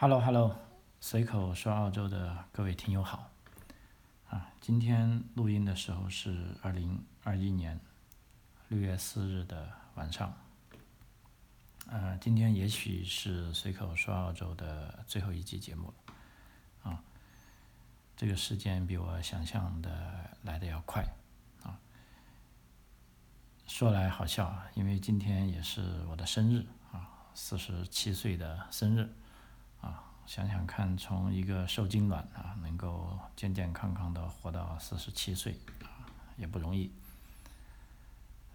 Hello Hello，随口说澳洲的各位听友好，啊，今天录音的时候是二零二一年六月四日的晚上，呃，今天也许是随口说澳洲的最后一期节目了，啊，这个时间比我想象的来的要快，啊，说来好笑啊，因为今天也是我的生日啊，四十七岁的生日。想想看，从一个受精卵啊，能够健健康康的活到四十七岁啊，也不容易。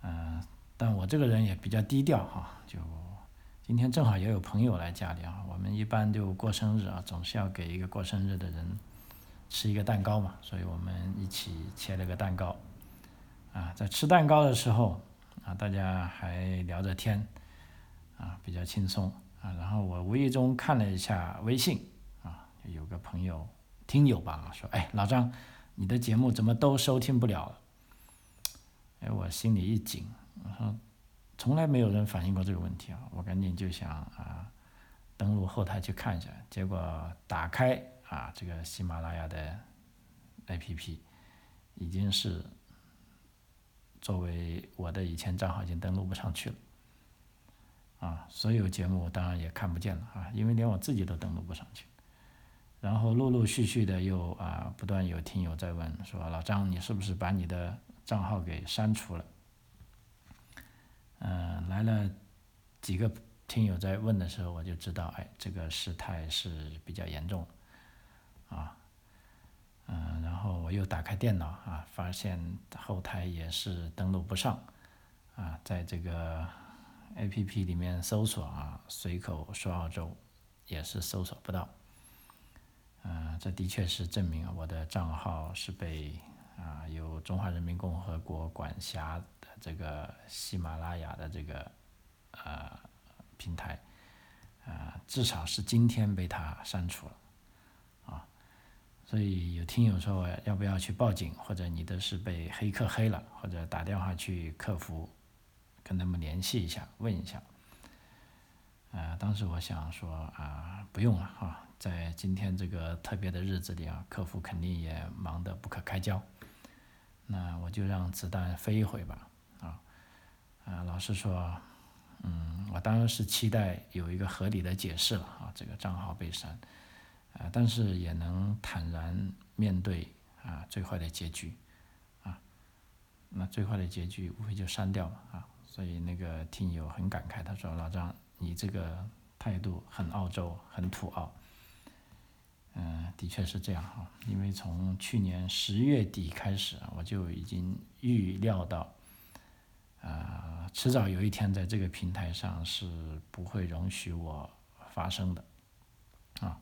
嗯，但我这个人也比较低调哈，就今天正好也有朋友来家里啊，我们一般就过生日啊，总是要给一个过生日的人吃一个蛋糕嘛，所以我们一起切了个蛋糕。啊，在吃蛋糕的时候啊，大家还聊着天，啊，比较轻松。然后我无意中看了一下微信，啊，有个朋友听友吧，说，哎，老张，你的节目怎么都收听不了了？哎，我心里一紧，我说，从来没有人反映过这个问题啊，我赶紧就想啊，登录后台去看一下，结果打开啊，这个喜马拉雅的 APP，已经是作为我的以前账号已经登录不上去了。啊，所有节目当然也看不见了啊，因为连我自己都登录不上去。然后陆陆续续的又啊，不断有听友在问说：“老张，你是不是把你的账号给删除了？”嗯，来了几个听友在问的时候，我就知道，哎，这个事态是比较严重啊。嗯，然后我又打开电脑啊，发现后台也是登录不上啊，在这个。A P P 里面搜索啊，随口说澳洲，也是搜索不到。嗯，这的确是证明我的账号是被啊由中华人民共和国管辖的这个喜马拉雅的这个呃平台，啊至少是今天被他删除了，啊，所以有听友说要不要去报警，或者你的是被黑客黑了，或者打电话去客服。跟他们联系一下，问一下。呃，当时我想说啊，不用了哈，在今天这个特别的日子里啊，客服肯定也忙得不可开交。那我就让子弹飞一回吧，啊，啊，老实说，嗯，我当然是期待有一个合理的解释了啊，这个账号被删，啊，但是也能坦然面对啊最坏的结局，啊，那最坏的结局无非就删掉嘛，啊。所以那个听友很感慨，他说：“老张，你这个态度很澳洲，很土澳。”嗯，的确是这样哈。因为从去年十月底开始，我就已经预料到，啊，迟早有一天在这个平台上是不会容许我发声的，啊。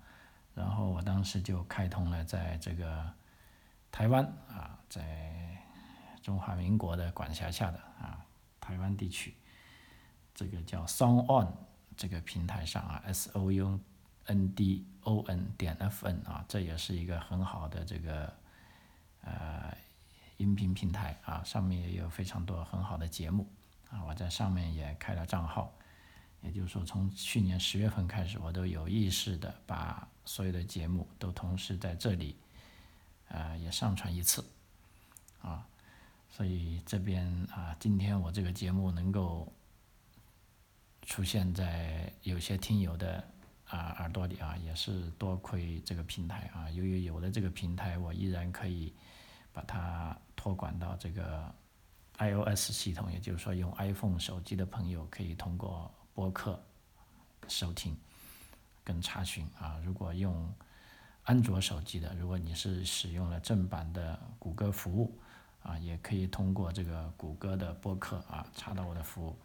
然后我当时就开通了在这个台湾啊，在中华民国的管辖下的啊。台湾地区，这个叫 Song On 这个平台上啊，S O U N D O N 点 F N 啊，这也是一个很好的这个呃音频平台啊，上面也有非常多很好的节目啊，我在上面也开了账号，也就是说从去年十月份开始，我都有意识的把所有的节目都同时在这里呃也上传一次啊。所以这边啊，今天我这个节目能够出现在有些听友的啊耳朵里啊，也是多亏这个平台啊。由于有了这个平台，我依然可以把它托管到这个 iOS 系统，也就是说，用 iPhone 手机的朋友可以通过播客收听跟查询啊。如果用安卓手机的，如果你是使用了正版的谷歌服务。啊，也可以通过这个谷歌的播客啊查到我的服务，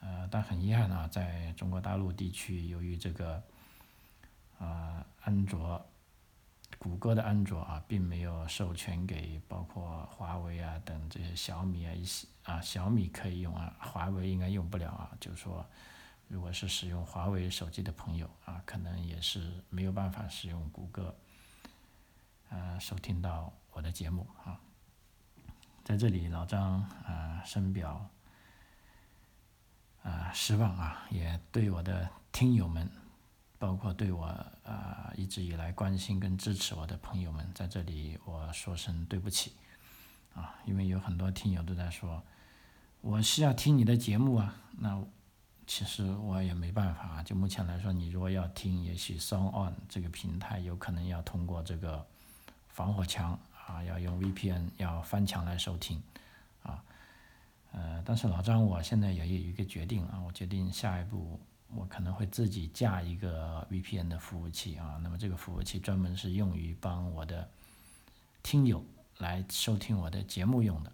呃，但很遗憾啊，在中国大陆地区，由于这个啊安卓，谷歌的安卓啊，并没有授权给包括华为啊等这些小米啊一些啊小米可以用啊，华为应该用不了啊，就是说，如果是使用华为手机的朋友啊，可能也是没有办法使用谷歌，呃，收听到我的节目啊。在这里，老张啊深表啊失望啊，也对我的听友们包括对我啊一直以来关心跟支持我的朋友们，在这里我说声对不起，啊，因为有很多听友都在说，我是要听你的节目啊，那其实我也没办法，就目前来说，你如果要听，也许 Song On 这个平台有可能要通过这个防火墙啊，要用 VPN 要翻墙来收听，啊，呃，但是老张我现在也有一个决定啊，我决定下一步。我可能会自己架一个 VPN 的服务器啊，那么这个服务器专门是用于帮我的听友来收听我的节目用的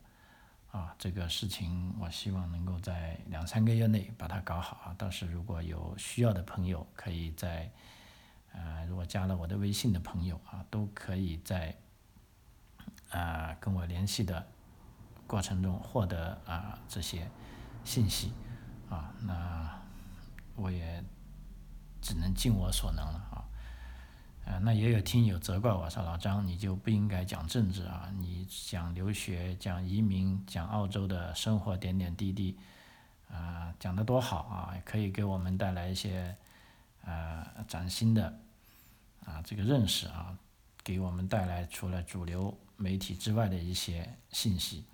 啊。这个事情我希望能够在两三个月内把它搞好啊。到时如果有需要的朋友，可以在呃，如果加了我的微信的朋友啊，都可以在啊跟我联系的过程中获得啊这些信息啊。那我也只能尽我所能了啊，呃，那也有听友责怪我说老张你就不应该讲政治啊，你讲留学、讲移民、讲澳洲的生活点点滴滴，啊，讲的多好啊，可以给我们带来一些呃崭新的啊这个认识啊，给我们带来除了主流媒体之外的一些信息，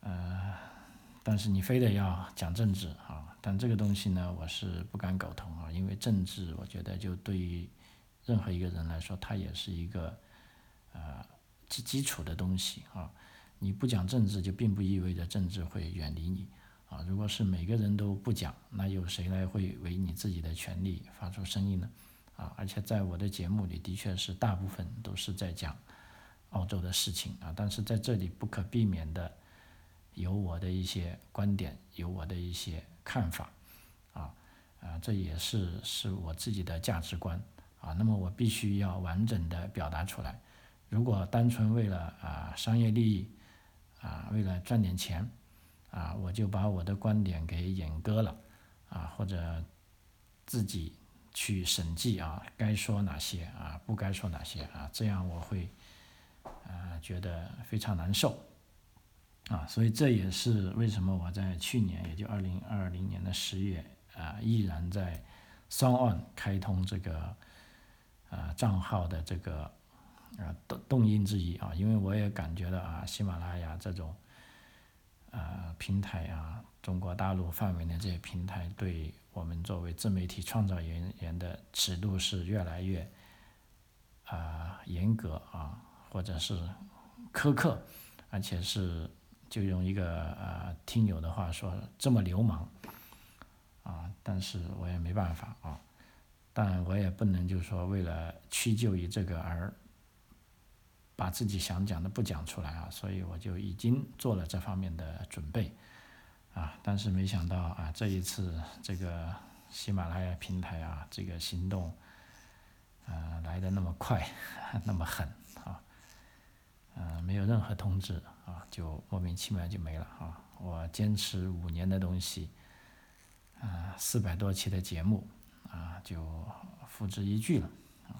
呃，但是你非得要讲政治啊。但这个东西呢，我是不敢苟同啊，因为政治，我觉得就对于任何一个人来说，它也是一个呃基基础的东西啊。你不讲政治，就并不意味着政治会远离你啊。如果是每个人都不讲，那有谁来会为你自己的权利发出声音呢？啊，而且在我的节目里，的确是大部分都是在讲澳洲的事情啊，但是在这里不可避免的有我的一些观点，有我的一些。看法，啊，啊，这也是是我自己的价值观，啊，那么我必须要完整的表达出来。如果单纯为了啊商业利益，啊，为了赚点钱，啊，我就把我的观点给阉割了，啊，或者自己去审计啊，该说哪些啊，不该说哪些啊，这样我会啊觉得非常难受。啊，所以这也是为什么我在去年，也就二零二零年的十月啊，依然在 Song On 开通这个啊账号的这个啊动动因之一啊，因为我也感觉到啊，喜马拉雅这种啊平台啊，中国大陆范围的这些平台，对我们作为自媒体创造人员的尺度是越来越啊严格啊，或者是苛刻，而且是。就用一个呃听友的话说，这么流氓，啊，但是我也没办法啊，但我也不能就说为了屈就于这个而把自己想讲的不讲出来啊，所以我就已经做了这方面的准备，啊，但是没想到啊，这一次这个喜马拉雅平台啊，这个行动，呃，来的那么快，那么狠啊，呃，没有任何通知。啊，就莫名其妙就没了啊！我坚持五年的东西，啊，四百多期的节目，啊，就付之一炬了啊！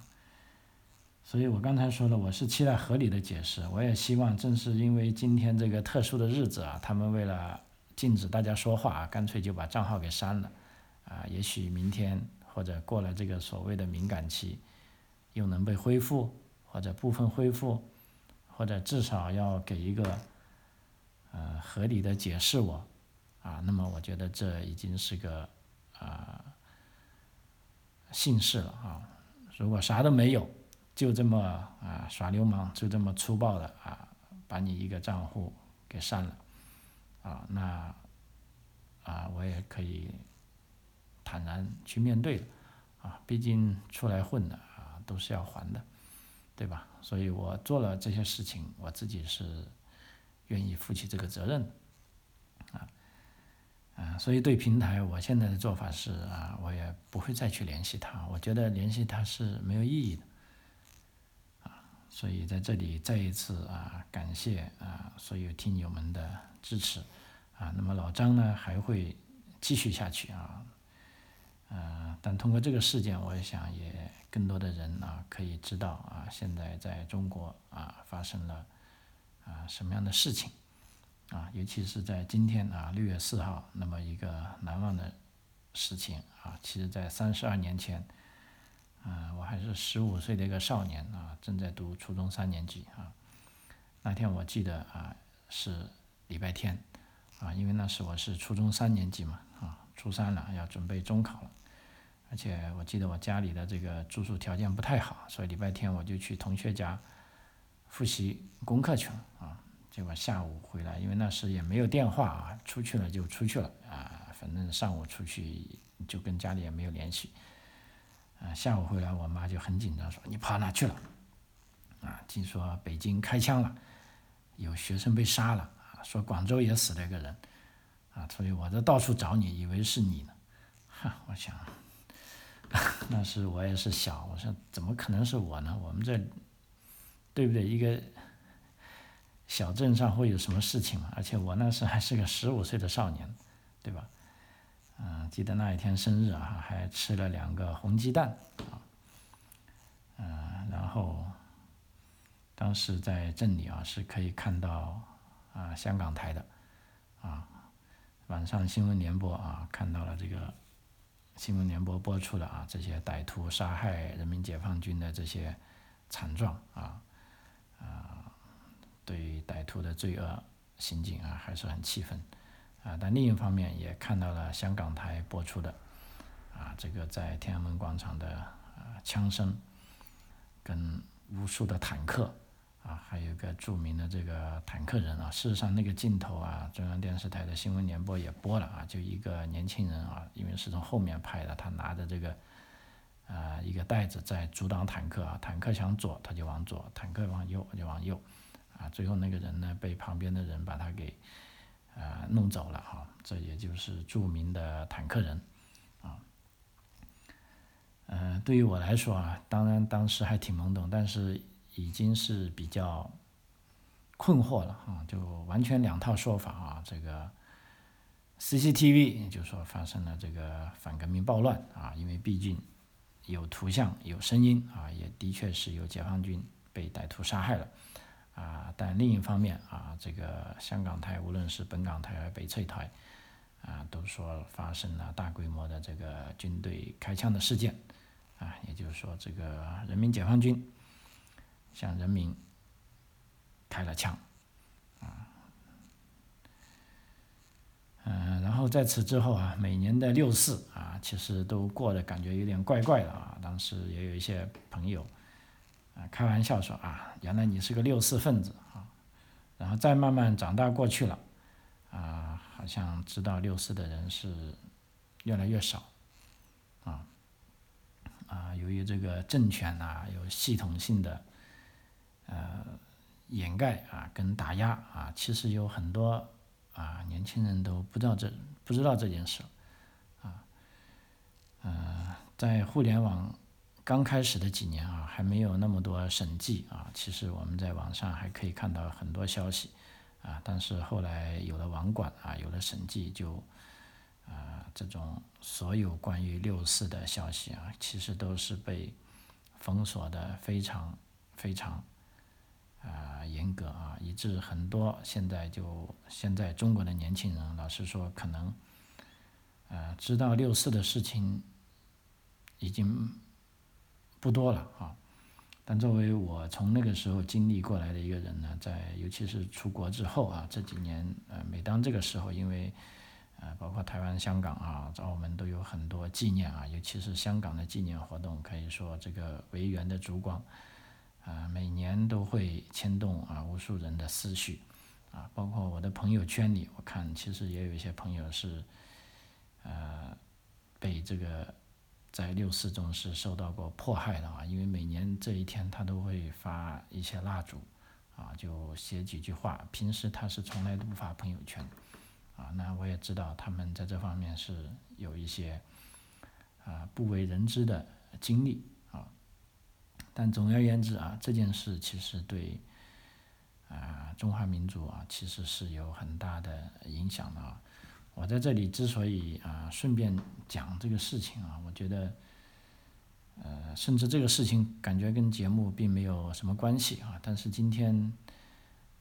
所以我刚才说了，我是期待合理的解释，我也希望正是因为今天这个特殊的日子啊，他们为了禁止大家说话，干脆就把账号给删了，啊，也许明天或者过了这个所谓的敏感期，又能被恢复或者部分恢复。或者至少要给一个呃合理的解释我啊，那么我觉得这已经是个啊幸事了啊。如果啥都没有，就这么啊耍流氓，就这么粗暴的啊把你一个账户给删了啊，那啊我也可以坦然去面对的啊，毕竟出来混的啊都是要还的。对吧？所以我做了这些事情，我自己是愿意负起这个责任的，啊，啊，所以对平台，我现在的做法是啊，我也不会再去联系他，我觉得联系他是没有意义的，啊，所以在这里再一次啊，感谢啊所有听友们的支持，啊，那么老张呢还会继续下去啊。呃，但通过这个事件，我想也更多的人啊可以知道啊，现在在中国啊发生了啊什么样的事情啊，尤其是在今天啊六月四号那么一个难忘的事情啊，其实在三十二年前啊，我还是十五岁的一个少年啊，正在读初中三年级啊。那天我记得啊是礼拜天啊，因为那时我是初中三年级嘛啊，初三了要准备中考了，而且我记得我家里的这个住宿条件不太好，所以礼拜天我就去同学家复习功课去了啊。结果下午回来，因为那时也没有电话啊，出去了就出去了啊，反正上午出去就跟家里也没有联系。啊，下午回来，我妈就很紧张，说：“你跑哪去了？”啊，听说北京开枪了，有学生被杀了啊，说广州也死了一个人，啊，所以我在到处找你，以为是你呢。哈，我想，那时我也是小，我说怎么可能是我呢？我们这，对不对？一个。小镇上会有什么事情嘛？而且我那时还是个十五岁的少年，对吧？嗯，记得那一天生日啊，还吃了两个红鸡蛋啊，嗯，然后当时在镇里啊是可以看到啊香港台的啊晚上新闻联播啊看到了这个新闻联播播出的啊这些歹徒杀害人民解放军的这些惨状啊啊。对歹徒的罪恶行径啊，还是很气愤啊。但另一方面，也看到了香港台播出的啊，这个在天安门广场的啊枪声，跟无数的坦克啊，还有一个著名的这个坦克人啊。事实上，那个镜头啊，中央电视台的新闻联播也播了啊，就一个年轻人啊，因为是从后面拍的，他拿着这个啊一个袋子在阻挡坦克啊，坦克向左他就往左，坦克往右他就往右。啊，最后那个人呢，被旁边的人把他给，呃，弄走了哈。这也就是著名的坦克人，啊，嗯，对于我来说啊，当然当时还挺懵懂，但是已经是比较困惑了啊，就完全两套说法啊。这个 CCTV 就说发生了这个反革命暴乱啊，因为毕竟有图像有声音啊，也的确是有解放军被歹徒杀害了。啊，但另一方面啊，这个香港台无论是本港台还是翡翠台，啊，都说发生了大规模的这个军队开枪的事件，啊，也就是说这个人民解放军向人民开了枪，啊，嗯，然后在此之后啊，每年的六四啊，其实都过得感觉有点怪怪的啊，当时也有一些朋友啊。开玩笑说啊，原来你是个六四分子啊，然后再慢慢长大过去了，啊，好像知道六四的人是越来越少，啊，啊，由于这个政权呐有系统性的呃掩盖啊跟打压啊，其实有很多啊年轻人都不知道这不知道这件事，啊，呃，在互联网。刚开始的几年啊，还没有那么多审计啊，其实我们在网上还可以看到很多消息啊。但是后来有了网管啊，有了审计，就啊，这种所有关于六四的消息啊，其实都是被封锁的非常非常啊严格啊，以致很多现在就现在中国的年轻人，老实说，可能呃知道六四的事情已经。不多了啊，但作为我从那个时候经历过来的一个人呢，在尤其是出国之后啊，这几年呃，每当这个时候，因为呃，包括台湾、香港啊、澳门都有很多纪念啊，尤其是香港的纪念活动，可以说这个维园的烛光啊，每年都会牵动啊无数人的思绪啊，包括我的朋友圈里，我看其实也有一些朋友是呃被这个。在六四中是受到过迫害的啊，因为每年这一天他都会发一些蜡烛，啊，就写几句话。平时他是从来都不发朋友圈，啊，那我也知道他们在这方面是有一些啊不为人知的经历。但总而言之啊，这件事其实对啊中华民族啊其实是有很大的影响的啊。我在这里之所以啊顺便讲这个事情啊，我觉得，呃，甚至这个事情感觉跟节目并没有什么关系啊，但是今天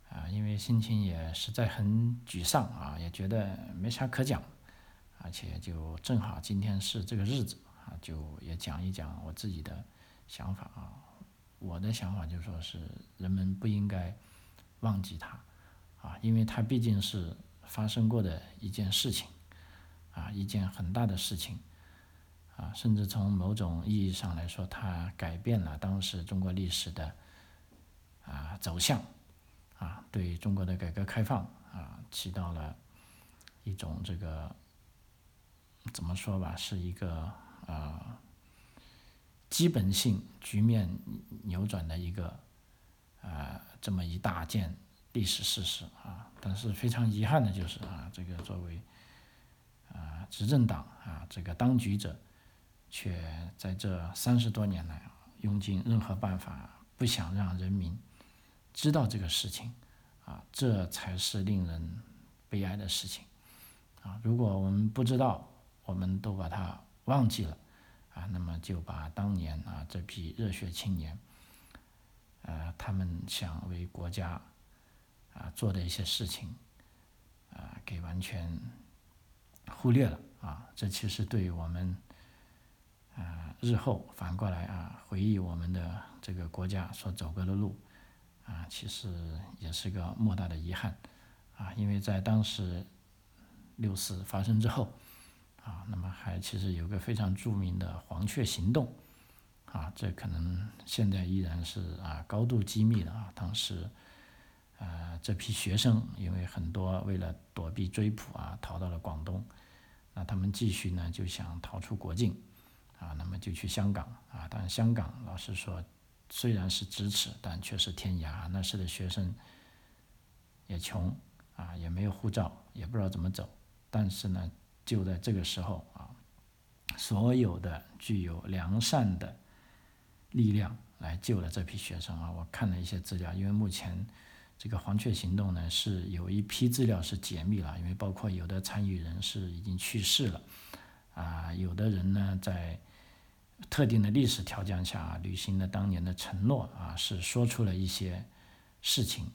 啊，因为心情也实在很沮丧啊，也觉得没啥可讲，而且就正好今天是这个日子啊，就也讲一讲我自己的想法啊。我的想法就说是人们不应该忘记它啊，因为它毕竟是发生过的一件事情啊，一件很大的事情啊，甚至从某种意义上来说，它改变了当时中国历史的啊走向啊，对中国的改革开放啊起到了一种这个怎么说吧，是一个啊。基本性局面扭转的一个啊，这么一大件历史事实啊，但是非常遗憾的就是啊，这个作为啊执政党啊这个当局者，却在这三十多年来用尽任何办法，不想让人民知道这个事情啊，这才是令人悲哀的事情啊！如果我们不知道，我们都把它忘记了。啊，那么就把当年啊这批热血青年，呃，他们想为国家啊做的一些事情，啊，给完全忽略了啊。这其实对于我们啊日后反过来啊回忆我们的这个国家所走过的路啊，其实也是个莫大的遗憾啊。因为在当时六四发生之后。啊，那么还其实有个非常著名的黄雀行动，啊，这可能现在依然是啊高度机密的啊。当时，呃，这批学生因为很多为了躲避追捕啊，逃到了广东，那他们继续呢就想逃出国境，啊，那么就去香港啊。但香港老实说，虽然是咫尺，但却是天涯。那时的学生也穷啊，也没有护照，也不知道怎么走，但是呢。就在这个时候啊，所有的具有良善的力量来救了这批学生啊。我看了一些资料，因为目前这个黄雀行动呢是有一批资料是解密了，因为包括有的参与人是已经去世了啊，有的人呢在特定的历史条件下履行了当年的承诺啊，是说出了一些事情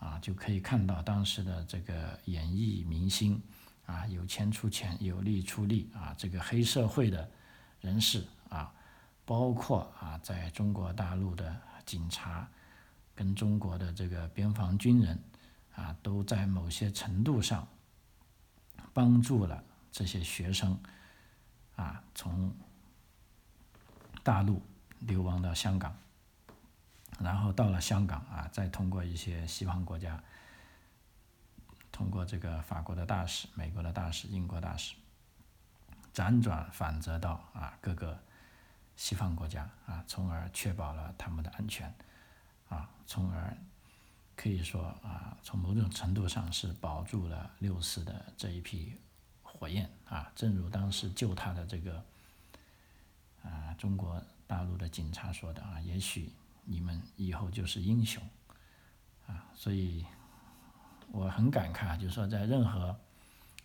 啊，就可以看到当时的这个演艺明星。啊，有钱出钱，有力出力啊！这个黑社会的人士啊，包括啊，在中国大陆的警察跟中国的这个边防军人啊，都在某些程度上帮助了这些学生啊，从大陆流亡到香港，然后到了香港啊，再通过一些西方国家。通过这个法国的大使、美国的大使、英国大使，辗转反折到啊各个西方国家啊，从而确保了他们的安全，啊，从而可以说啊，从某种程度上是保住了六四的这一批火焰啊。正如当时救他的这个啊中国大陆的警察说的啊，也许你们以后就是英雄啊，所以。我很感慨，就是说，在任何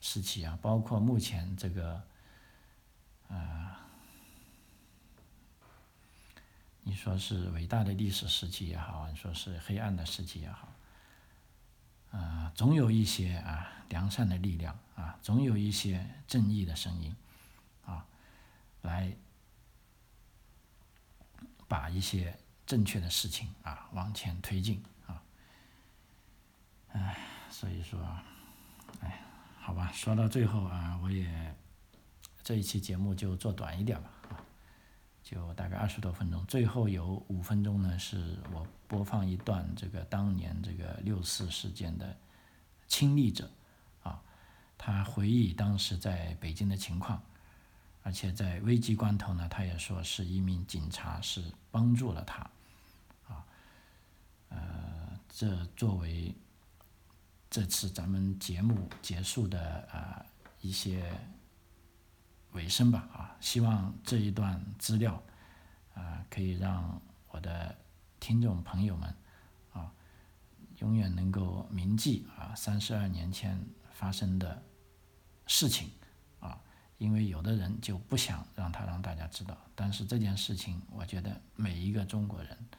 时期啊，包括目前这个，啊，你说是伟大的历史时期也好，你说是黑暗的时期也好，啊，总有一些啊良善的力量啊，总有一些正义的声音，啊，来把一些正确的事情啊往前推进啊，唉。所以说，哎，好吧，说到最后啊，我也这一期节目就做短一点吧，啊，就大概二十多分钟，最后有五分钟呢，是我播放一段这个当年这个六四事件的亲历者，啊，他回忆当时在北京的情况，而且在危急关头呢，他也说是一名警察是帮助了他，啊，呃，这作为。这次咱们节目结束的啊一些尾声吧啊，希望这一段资料啊可以让我的听众朋友们啊永远能够铭记啊三十二年前发生的事情啊，因为有的人就不想让他让大家知道，但是这件事情我觉得每一个中国人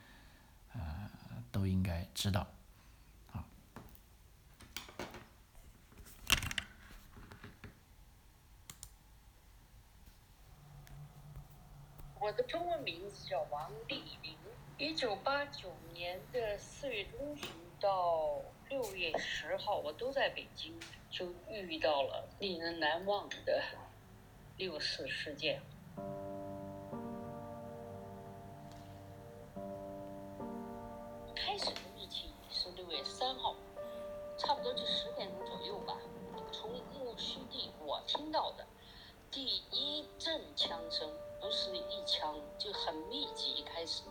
呃都应该知道。我的中文名字叫王丽玲。一九八九年的四月中旬到六月十号，我都在北京，就遇到了令人难忘的六四事件。开始的日期是六月三号，差不多就十点钟左右吧。从木樨地我听到的第一阵枪声，不是一枪，就很密集。一开始。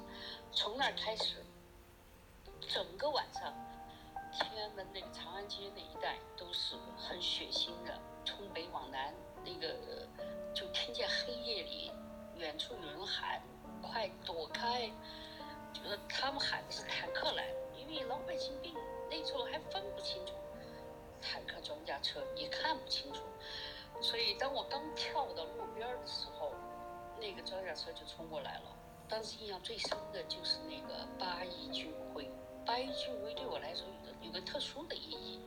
从那儿开始，整个晚上，天安门那个长安街那一带都是很血腥的。从北往南，那个就听见黑夜里远处有人喊：“快躲开！”就是他们喊的是坦克来，因为老百姓并那时候还分不清楚坦克、装甲车，也看不清楚。所以当我刚跳到路边的时候，那个装甲车就冲过来了。当时印象最深的就是那个八一军徽。八一军徽对我来说有个有个特殊的意义，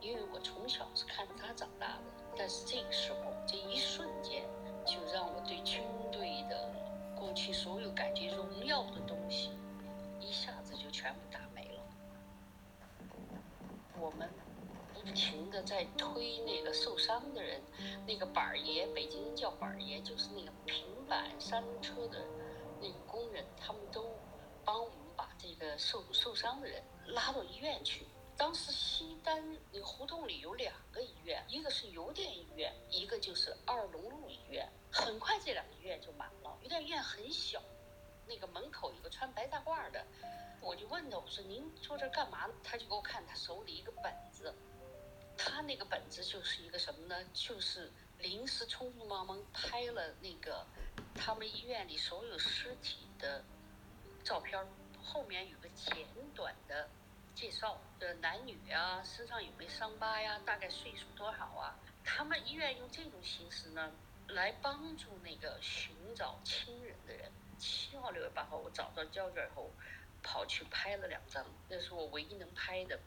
因为我从小是看着它长大的。但是这个时候，这一瞬间，就让我对军队的过去所有感觉荣耀的东西，一下子就全部打没了。我们不停的在推那个受伤的人，那个板儿爷，北京人叫板儿爷，就是那个平板三轮车的。那个工人，他们都帮我们把这个受受伤的人拉到医院去。当时西单那个胡同里有两个医院，一个是邮电医院，一个就是二龙路医院。很快这两个医院就满了。邮电医院很小，那个门口有个穿白大褂的，我就问他，我说您坐这干嘛？他就给我看他手里一个本子，他那个本子就是一个什么呢？就是临时匆匆忙忙拍了那个。他们医院里所有尸体的照片后面有个简短的介绍，的男女啊，身上有没有伤疤呀，大概岁数多少啊？他们医院用这种形式呢，来帮助那个寻找亲人的人。七号、六月八号，我找到胶卷后，跑去拍了两张，那是我唯一能拍的。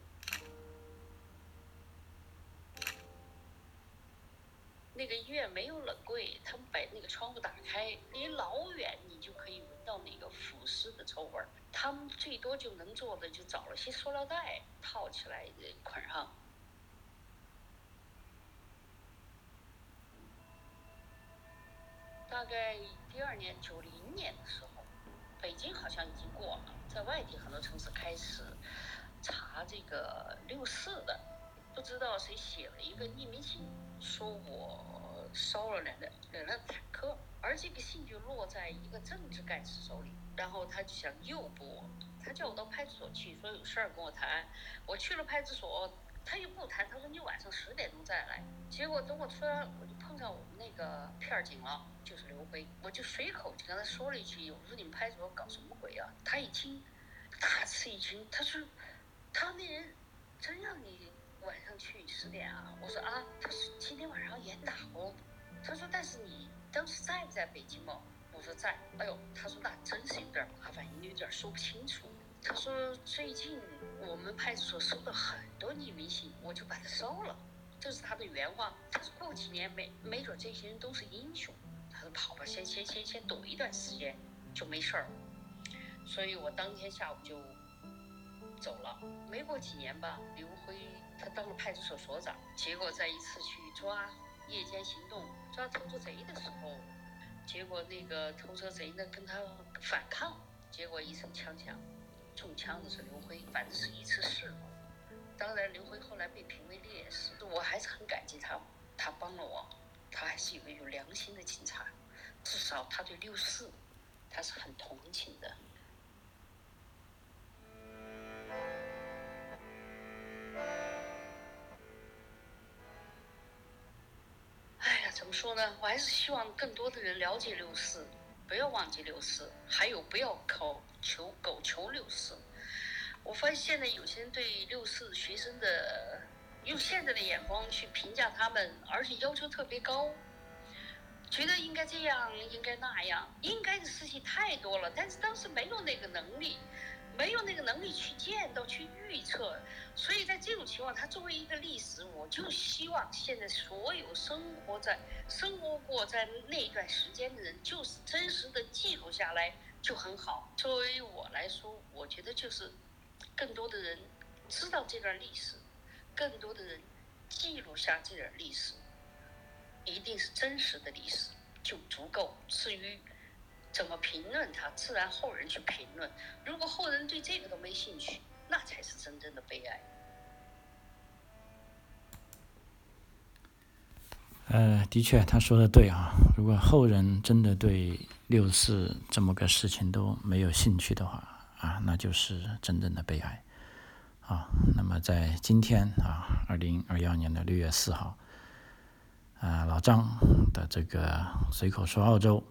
那个医院没有冷柜，他们把那个窗户打开，离老远你就可以闻到那个腐尸的臭味儿。他们最多就能做的，就找了些塑料袋套起来捆上。大概第二年九零年的时候，北京好像已经过了，在外地很多城市开始查这个六四的，不知道谁写了一个匿名信。说我烧了两辆两辆坦克，而这个信就落在一个政治干事手里，然后他就想诱捕我，他叫我到派出所去，说有事儿跟我谈。我去了派出所，他又不谈，他说你晚上十点钟再来。结果等我出来，我就碰上我们那个片警了，就是刘辉，我就随口就跟他说了一句，我说你们派出所搞什么鬼啊？他一听，大吃一惊，他说，他那人真让你。晚上去十点啊？我说啊，他说今天晚上严打哦。他说，但是你当时在不在北京吗？我说在。哎呦，他说那真是有点麻烦，有点说不清楚。他说最近我们派出所收到很多匿名信，我就把它收了。这是他的原话。他说过几年没没准这些人都是英雄。他说跑吧，先先先先躲一段时间就没事儿。所以我当天下午就走了。没过几年吧，刘辉。他当了派出所所长，结果在一次去抓夜间行动、抓偷车贼的时候，结果那个偷车贼呢跟他反抗，结果一声枪响，中枪的是刘辉，反正是一次事故。当然，刘辉后来被评为烈士，我还是很感激他，他帮了我，他还是一个有良心的警察，至少他对六四，他是很同情的。怎么说呢，我还是希望更多的人了解六四，不要忘记六四，还有不要口求狗求六四。我发现现在有些人对六四学生的用现在的眼光去评价他们，而且要求特别高，觉得应该这样，应该那样，应该的事情太多了，但是当时没有那个能力。没有那个能力去见到、去预测，所以在这种情况，他作为一个历史，我就希望现在所有生活在、生活过在那段时间的人，就是真实的记录。下来就很好。作为我来说，我觉得就是更多的人知道这段历史，更多的人记录下这段历史，一定是真实的历史就足够。至于怎么评论它，自然后人去评论。如果后人对这个都没兴趣，那才是真正的悲哀。呃，的确，他说的对啊。如果后人真的对六四这么个事情都没有兴趣的话啊，那就是真正的悲哀啊。那么在今天啊，二零二幺年的六月四号，啊，老张的这个随口说澳洲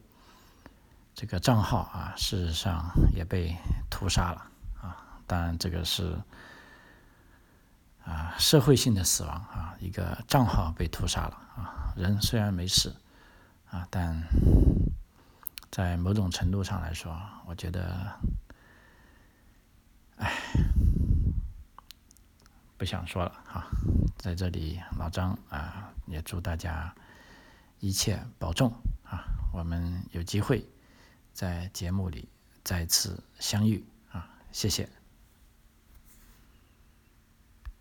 这个账号啊，事实上也被屠杀了啊。当然，这个是。啊，社会性的死亡啊，一个账号被屠杀了啊，人虽然没事啊，但在某种程度上来说，我觉得，哎，不想说了哈，在这里，老张啊，也祝大家一切保重啊，我们有机会在节目里再次相遇啊，谢谢。